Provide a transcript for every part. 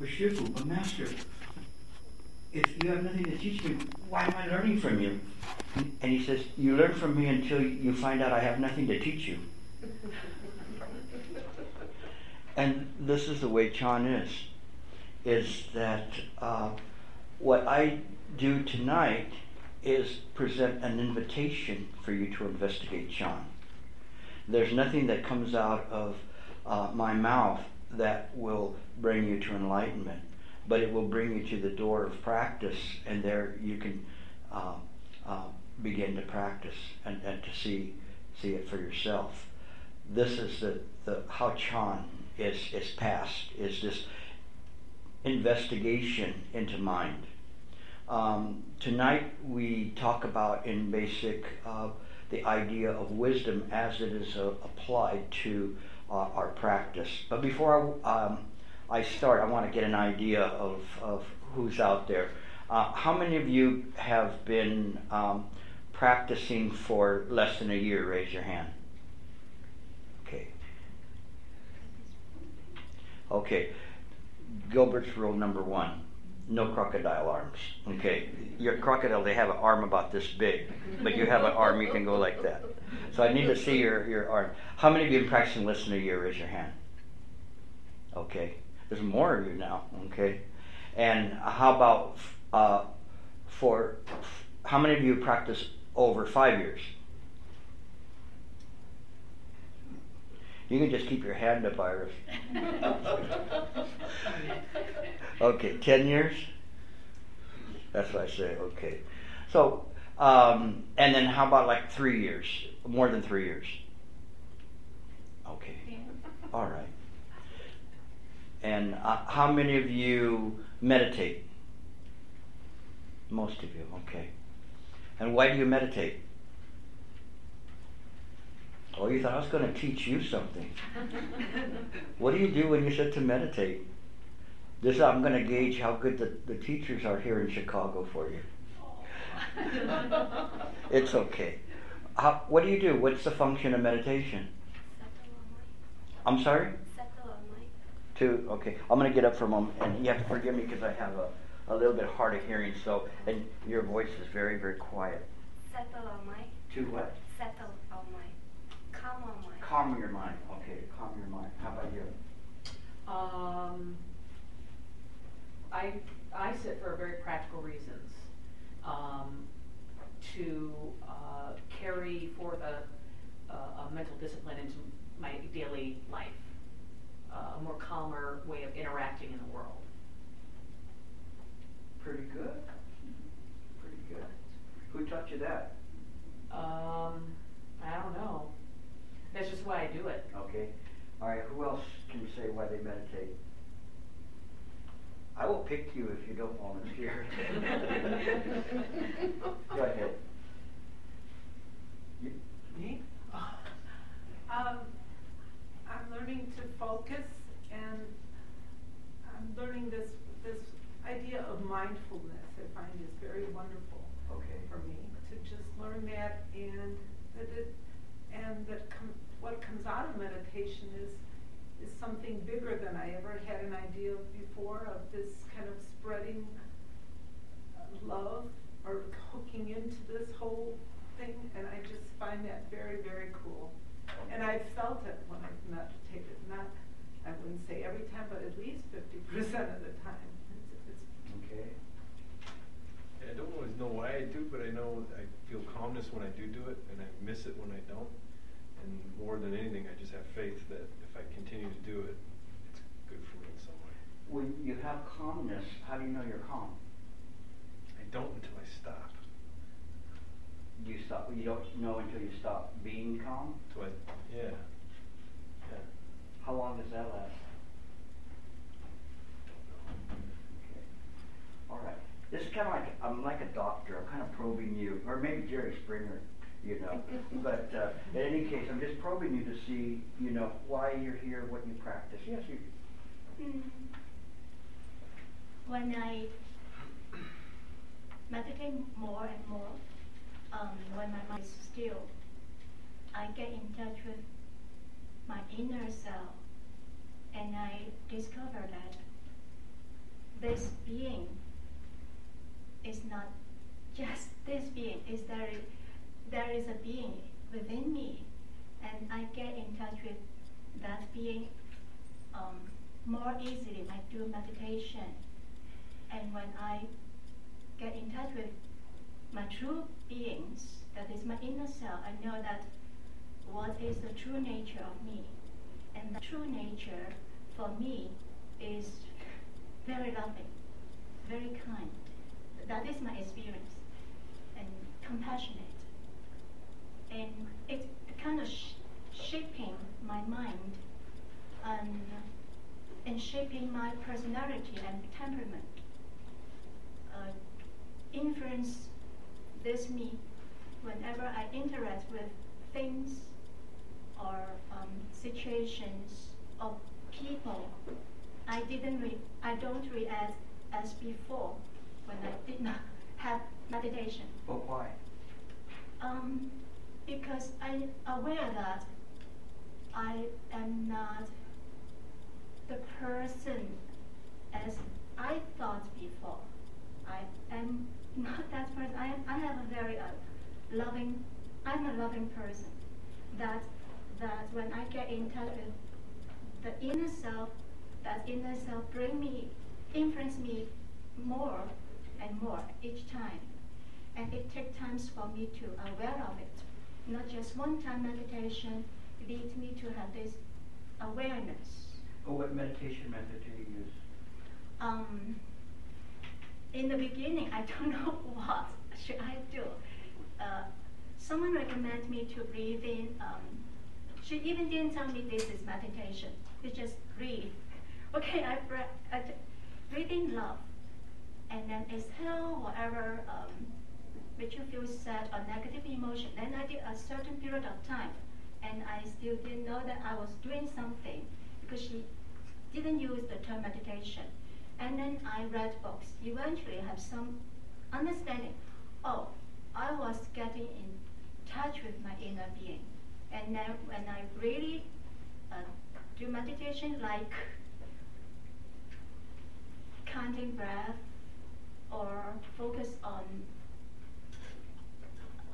but Shifu, but Master, if you have nothing to teach me, why am I learning from you? And he says, You learn from me until you find out I have nothing to teach you. and this is the way Chan is, is that uh, what I do tonight is present an invitation for you to investigate Chan. There's nothing that comes out of uh, my mouth that will bring you to enlightenment, but it will bring you to the door of practice, and there you can uh, uh, begin to practice and, and to see see it for yourself. This is the, the how Chan is is passed is this investigation into mind. Um, tonight we talk about in basic uh, the idea of wisdom as it is uh, applied to uh, our practice. But before I, um, I start, I want to get an idea of, of who's out there. Uh, how many of you have been um, practicing for less than a year? Raise your hand. Okay. Okay. Gilbert's rule number one no crocodile arms. Okay, your crocodile they have an arm about this big, but you have an arm you can go like that. So I need to see your, your arm. How many of you practicing less than a year? Raise your hand. Okay, there's more of you now. Okay, and how about uh, for how many of you practice over five years? You can just keep your hand up, Iris. okay, 10 years? That's what I say, okay. So, um, and then how about like three years? More than three years? Okay. All right. And uh, how many of you meditate? Most of you, okay. And why do you meditate? Oh, you thought I was going to teach you something. what do you do when you sit to meditate? This I'm going to gauge how good the, the teachers are here in Chicago for you. it's okay. How, what do you do? What's the function of meditation? I'm sorry? To okay. I'm going to get up for a moment, and you have to forgive me because I have a, a little bit hard of hearing. So, and your voice is very, very quiet. Settle our mind. To what? Settle our mind. Calm our mind. Calm your mind. Okay, calm your mind. How about you? Um, I, I sit for very practical reasons. Um, to uh, carry forth a, a, a mental discipline into my daily life, uh, a more calmer way of interacting in the world. Pretty good. Pretty good. Who taught you that? Um, I don't know. That's just why I do it. Okay. All right. Who else can say why they meditate? I will pick you if you don't volunteer. Go ahead. You, Me? Um, I'm learning to focus and I'm learning this, this idea of mindfulness I find is very wonderful okay. for me to just learn that and that it, and that com- what comes out of meditation is is something bigger than I ever had an idea of before of this kind of spreading uh, love or hooking into this whole thing and I just find that very very cool and I've felt it when I've meditated not I wouldn't say every time but at least 50% of the time it's, it's Okay. I don't always know why I do, but I know I feel calmness when I do do it, and I miss it when I don't. And more than anything, I just have faith that if I continue to do it, it's good for me in some way. When you have calmness, how do you know you're calm? I don't until I stop. You stop? You don't know until you stop being calm. So I, yeah, yeah. How long does that last? Okay. All right. This is kind of like I'm like a doctor. I'm kind of probing you, or maybe Jerry Springer, you know. but uh, in any case, I'm just probing you to see, you know, why you're here, what you practice. Yes, you. Mm. When I meditate more and more, um, when my mind is still, I get in touch with my inner self, and I discover that this being not just this being, is there there is a being within me and I get in touch with that being um, more easily when I do meditation. And when I get in touch with my true beings, that is my inner self, I know that what is the true nature of me. And the true nature for me is very loving, very kind. That is my experience. And compassionate. And it's kind of sh- shaping my mind and, and shaping my personality and temperament. Uh, influence this me whenever I interact with things or um, situations or people. I didn't I don't react as before when I did not have meditation. But why? Um, because I'm aware that I am not the person as I thought before. I am not that person. I, am, I have a very uh, loving, I'm a loving person. That, that when I get in touch with the inner self, that inner self bring me, influence me more and more each time. And it takes times for me to aware of it. Not just one time meditation leads me to have this awareness. Oh, what meditation method do you use? Um, in the beginning, I don't know what should I do. Uh, someone recommended me to breathe in. Um, she even didn't tell me this is meditation. You just breathe. Okay, I, bre- I breathe in love, and then exhale whatever um, which you feel sad or negative emotion. Then I did a certain period of time, and I still didn't know that I was doing something because she didn't use the term meditation. And then I read books. Eventually, I have some understanding. Oh, I was getting in touch with my inner being. And then when I really uh, do meditation, like counting breath or focus on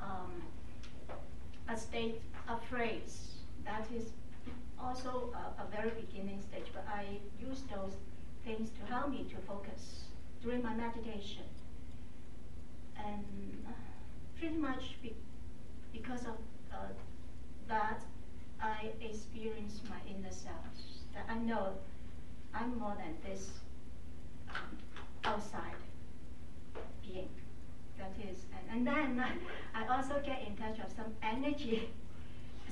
um, a state, a phrase, that is also a, a very beginning stage, but I use those things to help me to focus during my meditation. And pretty much be, because of uh, that, I experience my inner self. That I know I'm more than this um, outside being. That is, and, and then I also get in touch with some energy.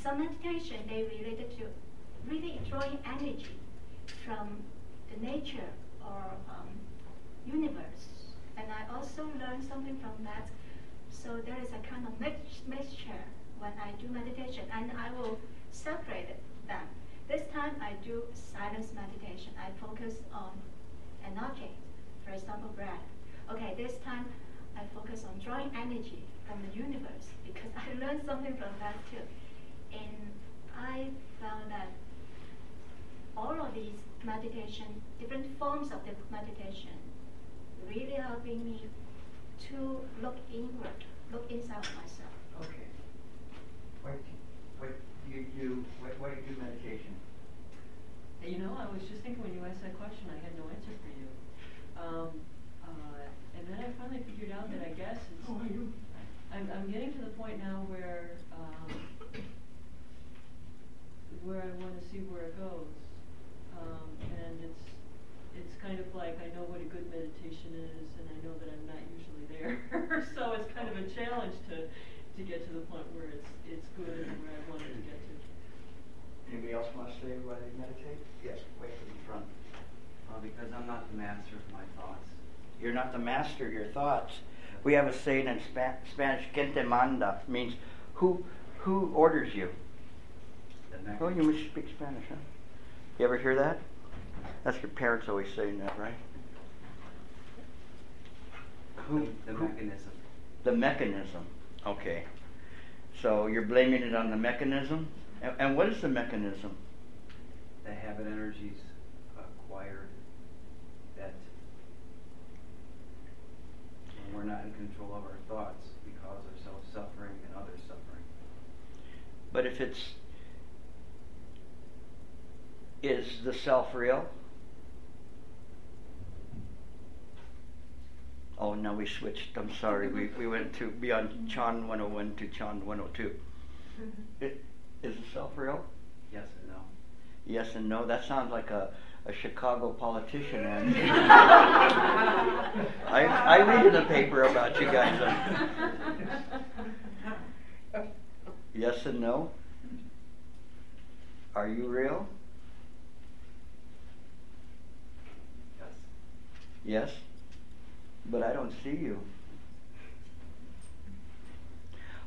Some meditation they related to really drawing energy from the nature or um, universe. And I also learned something from that. So there is a kind of mix- mixture when I do meditation, and I will separate them. This time I do silence meditation. I focus on an object, for example, breath. Okay, this time I focus on drawing energy from the universe because I learned something from that too. And I found that all of these meditation, different forms of the meditation, really helping me to look inward, look inside of myself. Okay. What, what do you do, what, why do you do meditation? You know, I was just thinking when you asked that question, I had no answer for you. Um, and then I finally figured out that I guess it's. How are you? I'm, I'm getting to the point now where, um, where I wanna see where it goes. Um, and it's, it's kind of like, I know what a good meditation is, and I know that I'm not usually there. So it's kind of a challenge to, to get to the point where it's, it's good and where I want it to get to. Anybody else want to say why they meditate? Yes, way to the front. Uh, because I'm not the master of my thoughts. You're not the master of your thoughts. We have a saying in Spa- Spanish, "Quien te manda," means who who orders you. Oh, you must speak Spanish, huh? You ever hear that? That's your parents always saying that, right? Who? The who- mechanism. The mechanism. Okay. So you're blaming it on the mechanism? And, and what is the mechanism? The habit energies acquired we're not in control of our thoughts, we cause ourselves suffering and others suffering. But if it's is the self real? Oh, no, we switched. I'm sorry. We, we went to beyond Chan 101 to Chan 102. It, is the self real? Yes and no. Yes and no. That sounds like a a Chicago politician answer. I, I read in the paper about you guys. yes and no. Are you real? Yes. Yes. But I don't see you.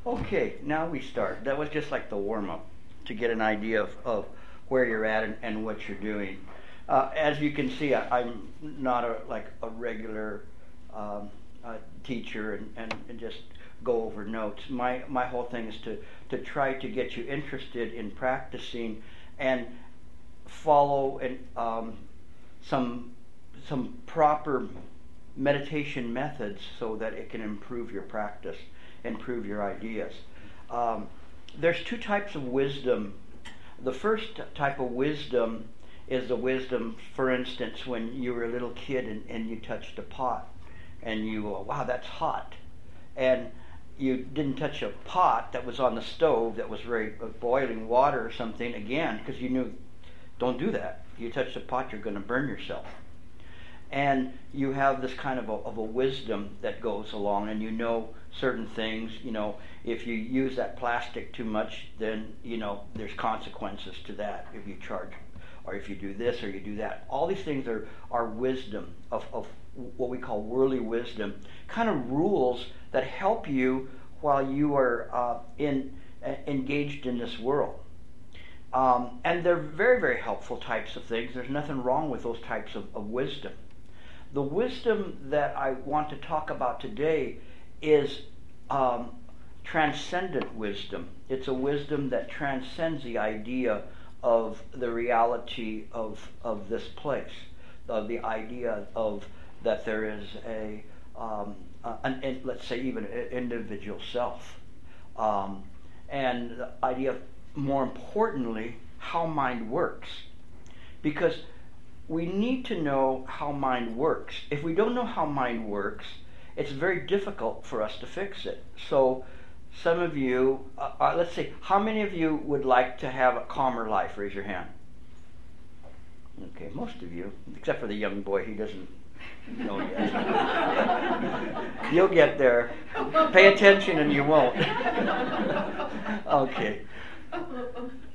Okay, now we start. That was just like the warm up to get an idea of, of where you're at and, and what you're doing. Uh, as you can see, I, am not a, like a regular um, uh, teacher and, and, and, just go over notes. My, my whole thing is to, to try to get you interested in practicing and follow and, um, some, some proper meditation methods so that it can improve your practice, improve your ideas. Um, there's two types of wisdom. The first type of wisdom is the wisdom, for instance, when you were a little kid and, and you touched a pot and you, go, wow, that's hot. And you didn't touch a pot that was on the stove that was very uh, boiling water or something again because you knew, don't do that. You touch the pot, you're going to burn yourself and you have this kind of a, of a wisdom that goes along and you know certain things you know if you use that plastic too much then you know there's consequences to that if you charge or if you do this or you do that. All these things are, are wisdom of, of what we call worldly wisdom kind of rules that help you while you are uh, in uh, engaged in this world. Um, and they're very very helpful types of things. There's nothing wrong with those types of, of wisdom. The wisdom that I want to talk about today is um, transcendent wisdom. It's a wisdom that transcends the idea of the reality of, of this place, of the idea of that there is a, um, an, let's say even an individual self. Um, and the idea of, more importantly, how mind works. Because we need to know how mind works. If we don't know how mind works, it's very difficult for us to fix it. So, some of you, uh, uh, let's see, how many of you would like to have a calmer life? Raise your hand. Okay, most of you, except for the young boy, he doesn't know yet. You'll get there. Pay attention and you won't. okay.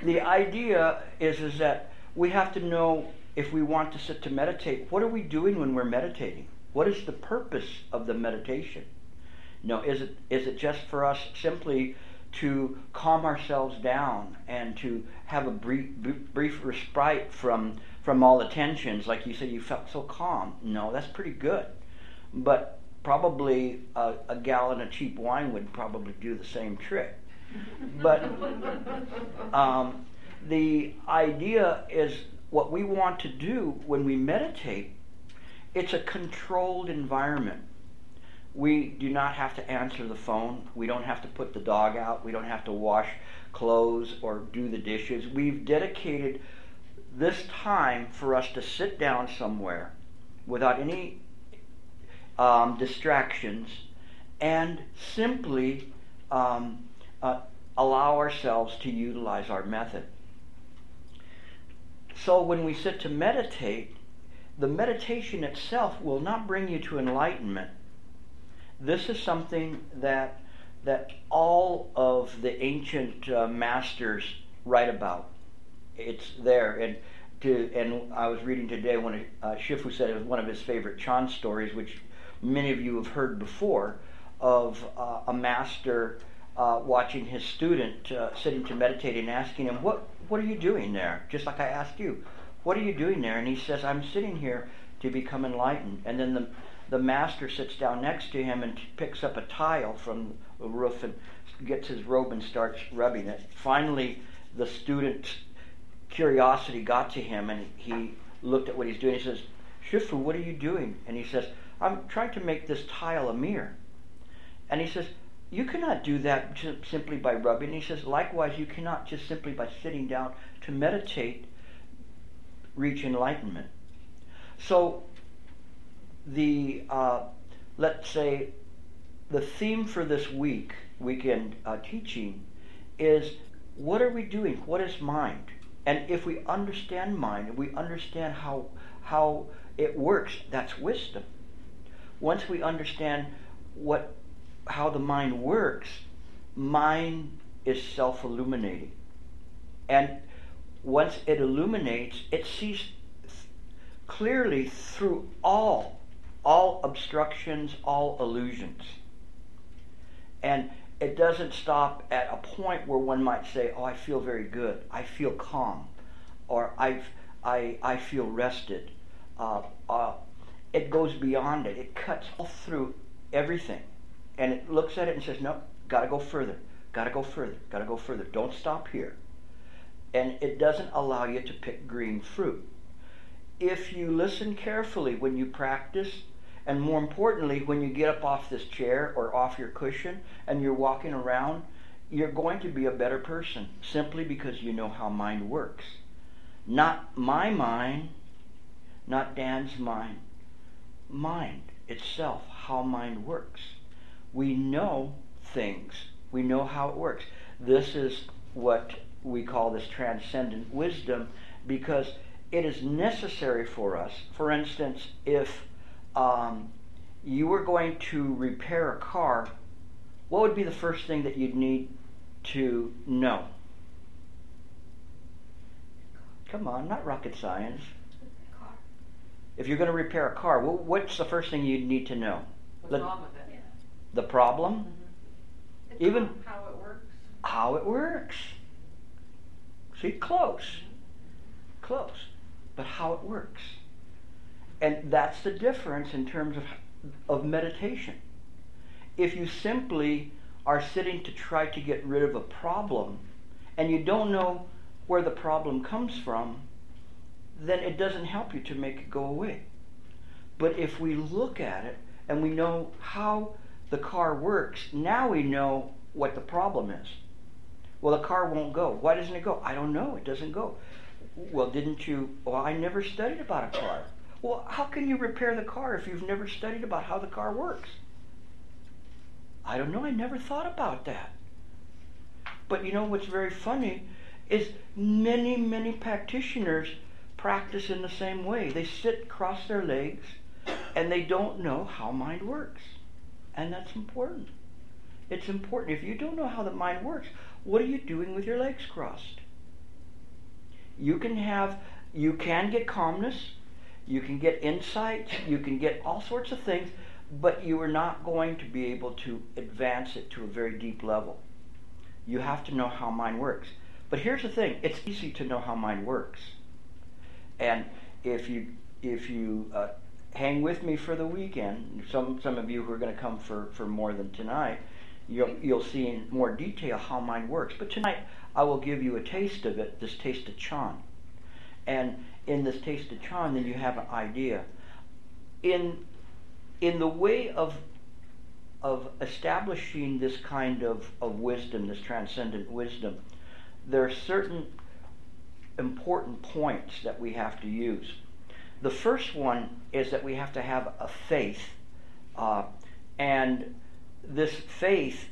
The idea is, is that we have to know if we want to sit to meditate, what are we doing when we're meditating? What is the purpose of the meditation? No, is it is it just for us simply to calm ourselves down and to have a brief, brief respite from from all the tensions? Like you said, you felt so calm. No, that's pretty good, but probably a, a gallon of cheap wine would probably do the same trick. But um, the idea is what we want to do when we meditate, it's a controlled environment. We do not have to answer the phone. We don't have to put the dog out. We don't have to wash clothes or do the dishes. We've dedicated this time for us to sit down somewhere without any um, distractions and simply um, uh, allow ourselves to utilize our method. So when we sit to meditate, the meditation itself will not bring you to enlightenment. This is something that that all of the ancient uh, masters write about. It's there, and to and I was reading today when uh, Shifu said it was one of his favorite Chan stories, which many of you have heard before, of uh, a master uh, watching his student uh, sitting to meditate and asking him, "What what are you doing there?" Just like I asked you, "What are you doing there?" And he says, "I'm sitting here to become enlightened." And then the the master sits down next to him and picks up a tile from the roof and gets his robe and starts rubbing it. Finally, the student's curiosity got to him, and he looked at what he's doing. He says, "Shifu, what are you doing?" And he says, "I'm trying to make this tile a mirror." And he says, you cannot do that simply by rubbing. He says, likewise, you cannot just simply by sitting down to meditate reach enlightenment. So, the uh, let's say the theme for this week weekend uh, teaching is what are we doing? What is mind? And if we understand mind, we understand how how it works. That's wisdom. Once we understand what how the mind works, mind is self-illuminating. And once it illuminates, it sees clearly through all all obstructions, all illusions. And it doesn't stop at a point where one might say, "Oh, I feel very good. I feel calm," or "I I I feel rested." Uh, uh, it goes beyond it. It cuts all through everything, and it looks at it and says, "No, got to go further. Got to go further. Got to go further. Don't stop here." And it doesn't allow you to pick green fruit. If you listen carefully when you practice and more importantly, when you get up off this chair or off your cushion and you're walking around, you're going to be a better person simply because you know how mind works. Not my mind, not Dan's mind, mind itself, how mind works. We know things, we know how it works. This is what we call this transcendent wisdom because it is necessary for us. For instance, if um, you were going to repair a car, what would be the first thing that you'd need to know? Come on, not rocket science. If you're going to repair a car, what's the first thing you'd need to know? What's Let- wrong with it? The problem? Mhm. Even- How it works? How it works. See, close. Close. But how it works. And that's the difference in terms of, of meditation. If you simply are sitting to try to get rid of a problem and you don't know where the problem comes from, then it doesn't help you to make it go away. But if we look at it and we know how the car works, now we know what the problem is. Well, the car won't go. Why doesn't it go? I don't know. It doesn't go. Well, didn't you? Well, I never studied about a car. Well, how can you repair the car if you've never studied about how the car works? I don't know. I never thought about that. But you know what's very funny is many, many practitioners practice in the same way. They sit cross their legs and they don't know how mind works. And that's important. It's important. If you don't know how the mind works, what are you doing with your legs crossed? You can have you can get calmness, you can get insight, you can get all sorts of things, but you are not going to be able to advance it to a very deep level. You have to know how mind works. But here's the thing, it's easy to know how mind works. And if you if you uh, hang with me for the weekend, some some of you who are going to come for, for more than tonight, you'll you'll see in more detail how mind works. But tonight I will give you a taste of it, this taste of Chan. And in this taste of Chan, then you have an idea. In in the way of of establishing this kind of, of wisdom, this transcendent wisdom, there are certain important points that we have to use. The first one is that we have to have a faith, uh, and this faith,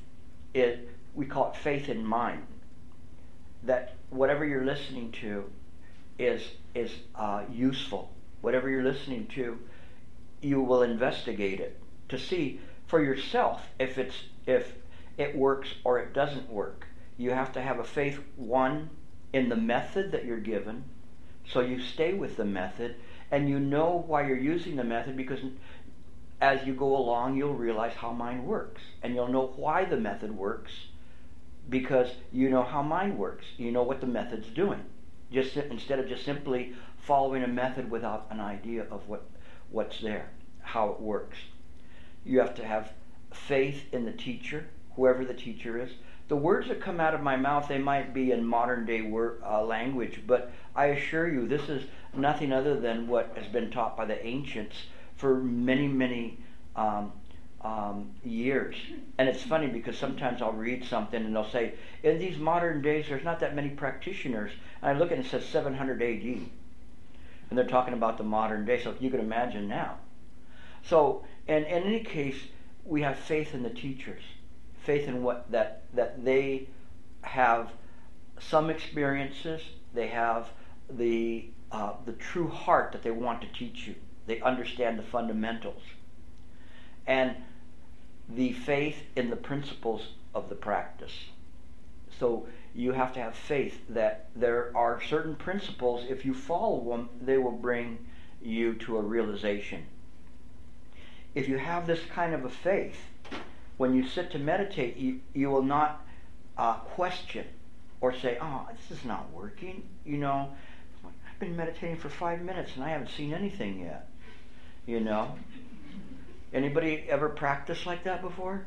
it, we call it faith in mind. That whatever you're listening to is is uh, useful. Whatever you're listening to, you will investigate it to see for yourself if it's if it works or it doesn't work. You have to have a faith one in the method that you're given, so you stay with the method and you know why you're using the method because as you go along you'll realize how mind works and you'll know why the method works because you know how mind works. You know what the method's doing. Just instead of just simply following a method without an idea of what what's there, how it works. You have to have faith in the teacher, whoever the teacher is. The words that come out of my mouth, they might be in modern day uh, language, but I assure you, this is nothing other than what has been taught by the ancients for many, many um, um, years. And it's funny because sometimes I'll read something and they'll say, in these modern days, there's not that many practitioners. And I look at it and it says 700 AD. And they're talking about the modern day, so if you can imagine now. So, and in any case, we have faith in the teachers, faith in what that that they have some experiences, they have the uh, the true heart that they want to teach you. They understand the fundamentals, and the faith in the principles of the practice. So you have to have faith that there are certain principles, if you follow them, they will bring you to a realization. If you have this kind of a faith, when you sit to meditate, you, you will not uh, question or say, oh, this is not working. You know, I've been meditating for five minutes and I haven't seen anything yet. You know? Anybody ever practiced like that before?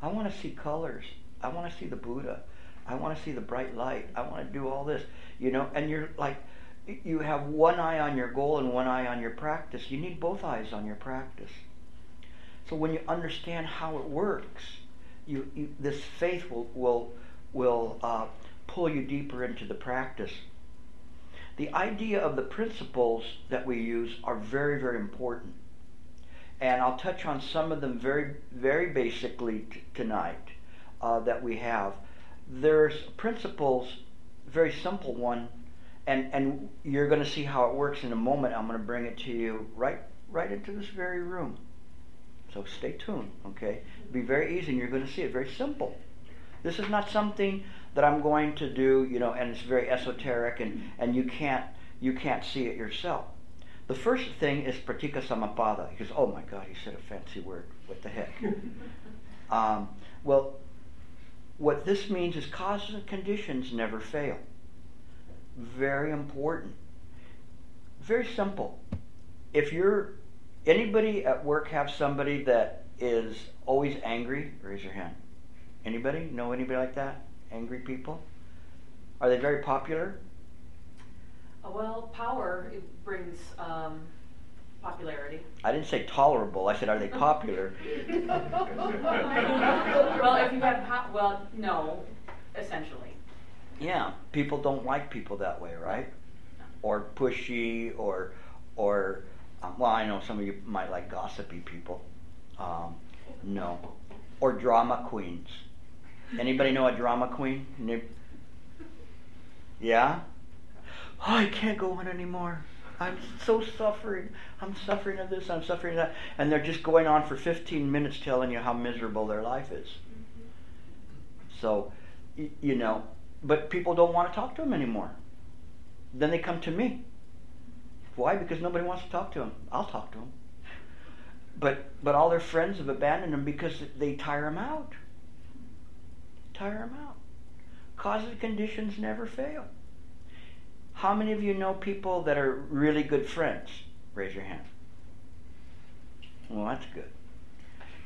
I want to see colors. I want to see the Buddha. I want to see the bright light. I want to do all this. You know, and you're like, you have one eye on your goal and one eye on your practice. You need both eyes on your practice. So when you understand how it works, you, you this faith will will will uh, pull you deeper into the practice. The idea of the principles that we use are very very important, and I'll touch on some of them very very basically t- tonight uh, that we have there's principles, very simple one, and and you're going to see how it works in a moment. I'm going to bring it to you right right into this very room. So stay tuned, okay? It'll be very easy, and you're going to see it. Very simple. This is not something that I'm going to do, you know, and it's very esoteric, and and you can't you can't see it yourself. The first thing is pratitya samutpada. He goes, oh my God, he said a fancy word. What the heck? um, well, what this means is causes and conditions never fail. Very important. Very simple. If you're anybody at work have somebody that is always angry, raise your hand. Anybody? Know anybody like that? Angry people? Are they very popular? Uh, well, power it brings um, popularity. I didn't say tolerable. I said, are they popular? well, if you have po- well, no, essentially. Yeah, people don't like people that way, right? Or pushy, or or um, well, I know some of you might like gossipy people. Um, no, or drama queens. Anybody know a drama queen? Yeah. Oh, I can't go on anymore. I'm so suffering. I'm suffering of this. I'm suffering of that. And they're just going on for 15 minutes telling you how miserable their life is. Mm-hmm. So, you know, but people don't want to talk to them anymore. Then they come to me. Why? Because nobody wants to talk to them. I'll talk to them. But but all their friends have abandoned them because they tire them out. Tire them out. Causes and conditions never fail. How many of you know people that are really good friends? Raise your hand. Well, that's good.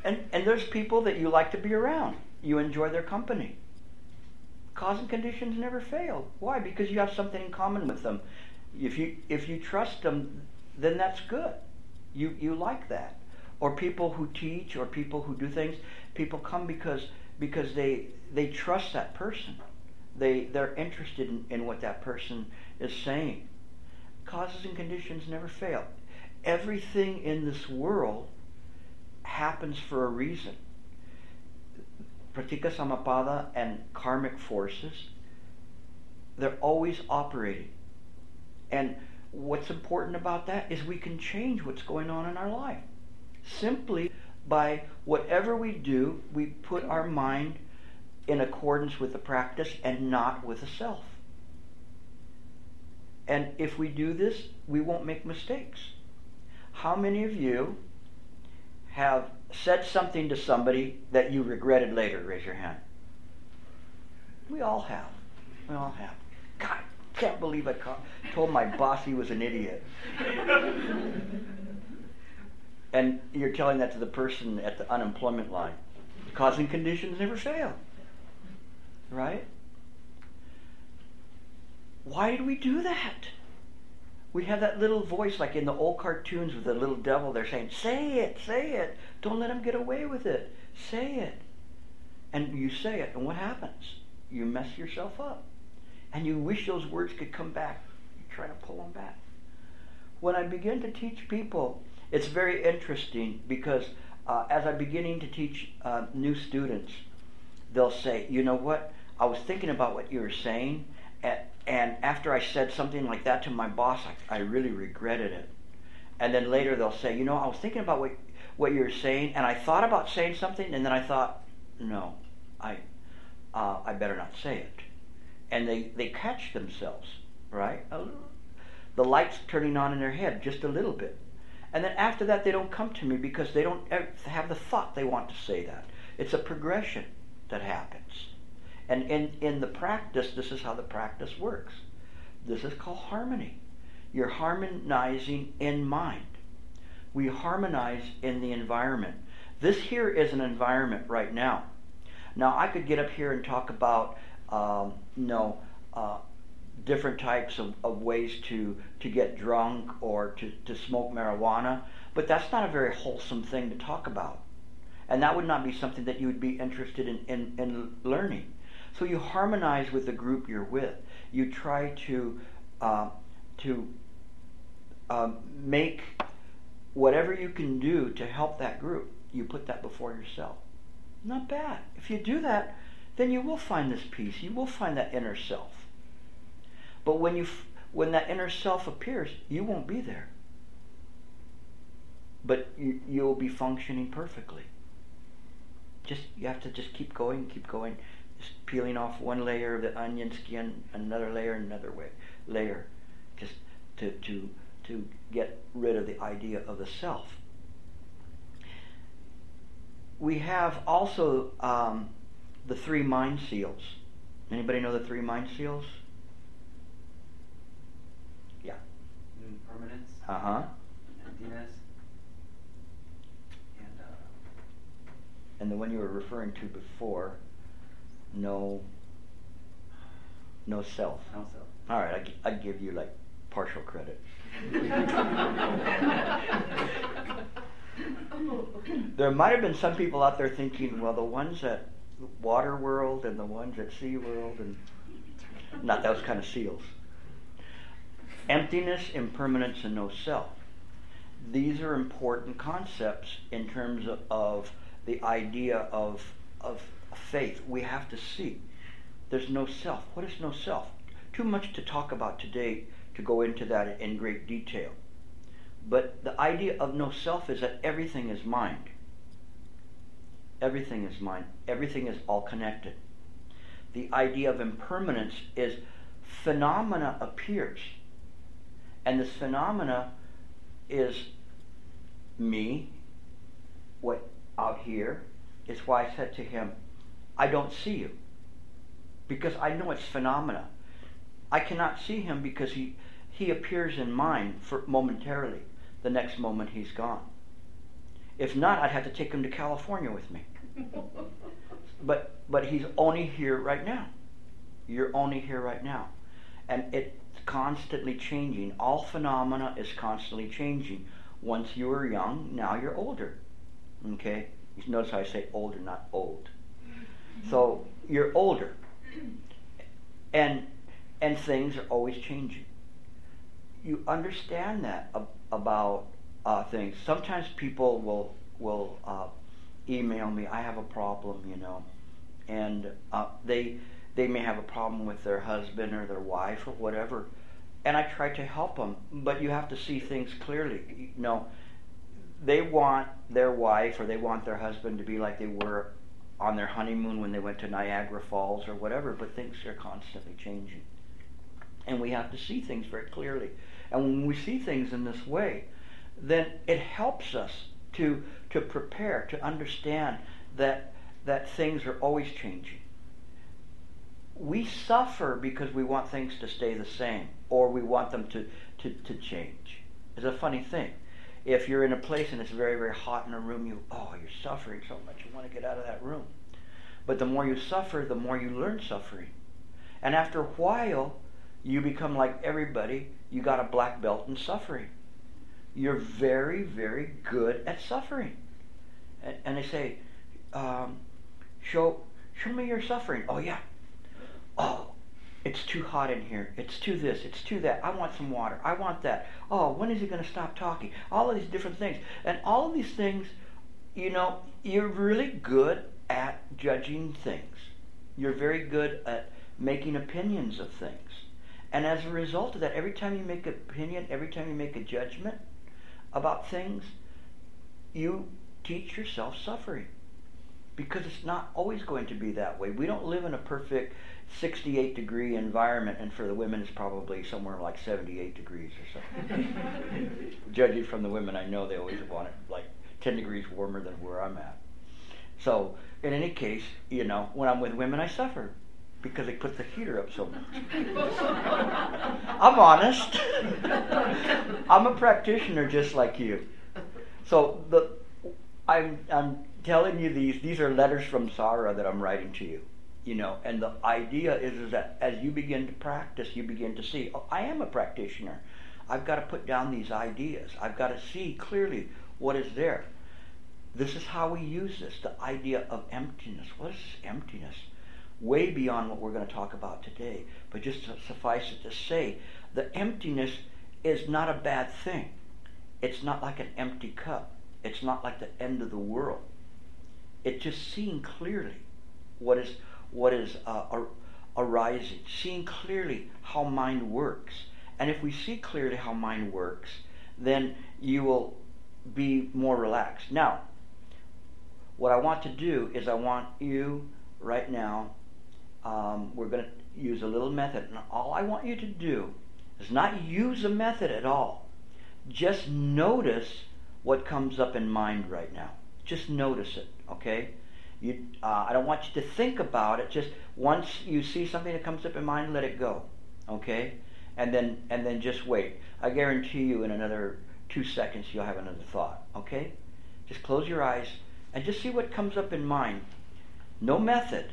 And and there's people that you like to be around. You enjoy their company. Cause and conditions never fail. Why? Because you have something in common with them. If you if you trust them, then that's good. You you like that. Or people who teach or people who do things, people come because because they they trust that person. They they're interested in, in what that person is saying. Causes and conditions never fail. Everything in this world happens for a reason. Pratitya Samutpada and karmic forces, they're always operating. And what's important about that is we can change what's going on in our life. Simply by whatever we do, we put our mind in accordance with the practice and not with the self. And if we do this, we won't make mistakes. How many of you have said something to somebody that you regretted later? Raise your hand. We all have. We all have. God, can't believe I told my boss he was an idiot. and you're telling that to the person at the unemployment line. Causing conditions never fail. Right? Why did we do that? We have that little voice like in the old cartoons with the little devil. They're saying, Say it, say it. Don't let him get away with it. Say it. And you say it, and what happens? You mess yourself up. And you wish those words could come back. You try to pull them back. When I begin to teach people, it's very interesting because uh, as I'm beginning to teach uh, new students, they'll say, You know what? I was thinking about what you were saying, and, and after I said something like that to my boss, I, I really regretted it. And then later they'll say, You know, I was thinking about what, what you were saying, and I thought about saying something, and then I thought, No, I, uh, I better not say it. And they, they catch themselves, right? The light's turning on in their head just a little bit. And then after that, they don't come to me because they don't have the thought they want to say that. It's a progression that happens. And in, in the practice, this is how the practice works. This is called harmony. You're harmonizing in mind. We harmonize in the environment. This here is an environment right now. Now, I could get up here and talk about, um, you know, uh, different types of, of ways to, to get drunk or to, to smoke marijuana, but that's not a very wholesome thing to talk about. And that would not be something that you would be interested in, in, in learning. So you harmonize with the group you're with. You try to, uh, to um, make whatever you can do to help that group, you put that before yourself. Not bad. If you do that, then you will find this peace. You will find that inner self. But when you when that inner self appears, you won't be there. But you, you'll be functioning perfectly. Just you have to just keep going, keep going, just peeling off one layer of the onion skin, another layer, another way, layer, just to to to get rid of the idea of the self we have also um, the three mind seals. Anybody know the three mind seals? Yeah. Impermanence. Uh huh. Emptiness. And uh, And the one you were referring to before, no, no self. no self. All right, I, gi- I give you like partial credit. there might have been some people out there thinking, well, the ones at Water World and the ones at Sea World, and not those kind of seals. Emptiness, impermanence, and no self. These are important concepts in terms of, of the idea of, of faith. We have to see. There's no self. What is no self? Too much to talk about today to go into that in great detail. But the idea of no self is that everything is mind. Everything is mind. Everything is all connected. The idea of impermanence is phenomena appears. And this phenomena is me, what out here. Is why I said to him, I don't see you. Because I know it's phenomena. I cannot see him because he, he appears in mind for momentarily. The next moment he's gone. If not, I'd have to take him to California with me. but but he's only here right now. You're only here right now. And it's constantly changing. All phenomena is constantly changing. Once you were young, now you're older. Okay? You notice how I say older, not old. So you're older. And and things are always changing. You understand that ab- about uh, things. Sometimes people will will uh, email me. I have a problem, you know, and uh, they they may have a problem with their husband or their wife or whatever, and I try to help them. But you have to see things clearly. You know, they want their wife or they want their husband to be like they were on their honeymoon when they went to Niagara Falls or whatever. But things are constantly changing, and we have to see things very clearly. And when we see things in this way, then it helps us to to prepare, to understand that that things are always changing. We suffer because we want things to stay the same or we want them to, to, to change. It's a funny thing. If you're in a place and it's very, very hot in a room, you oh, you're suffering so much, you want to get out of that room. But the more you suffer, the more you learn suffering. And after a while, you become like everybody. You got a black belt in suffering. You're very, very good at suffering. And, and they say, um, show, show me your suffering. Oh yeah. Oh, it's too hot in here. It's too this. It's too that. I want some water. I want that. Oh, when is he going to stop talking? All of these different things. And all of these things, you know, you're really good at judging things. You're very good at making opinions of things. And as a result of that, every time you make an opinion, every time you make a judgment about things, you teach yourself suffering. Because it's not always going to be that way. We don't live in a perfect 68 degree environment, and for the women, it's probably somewhere like 78 degrees or something. Judging from the women I know, they always want it like 10 degrees warmer than where I'm at. So, in any case, you know, when I'm with women, I suffer because they put the heater up so much. I'm honest. I'm a practitioner just like you. So the I'm I'm telling you these these are letters from Sarah that I'm writing to you. You know, and the idea is, is that as you begin to practice, you begin to see, oh, I am a practitioner. I've got to put down these ideas. I've got to see clearly what is there. This is how we use this the idea of emptiness. What is emptiness? Way beyond what we're going to talk about today. But just to suffice it to say, the emptiness is not a bad thing. It's not like an empty cup, it's not like the end of the world. It's just seeing clearly what is, what is uh, ar- arising, seeing clearly how mind works. And if we see clearly how mind works, then you will be more relaxed. Now, what I want to do is I want you right now, um, we're going to use a little method. And all I want you to do is not use a method at all. Just notice what comes up in mind right now. Just notice it, okay? You, uh, I don't want you to think about it. Just once you see something that comes up in mind, let it go, okay? And then and then just wait. I guarantee you, in another two seconds, you'll have another thought, okay? Just close your eyes and just see what comes up in mind. No method.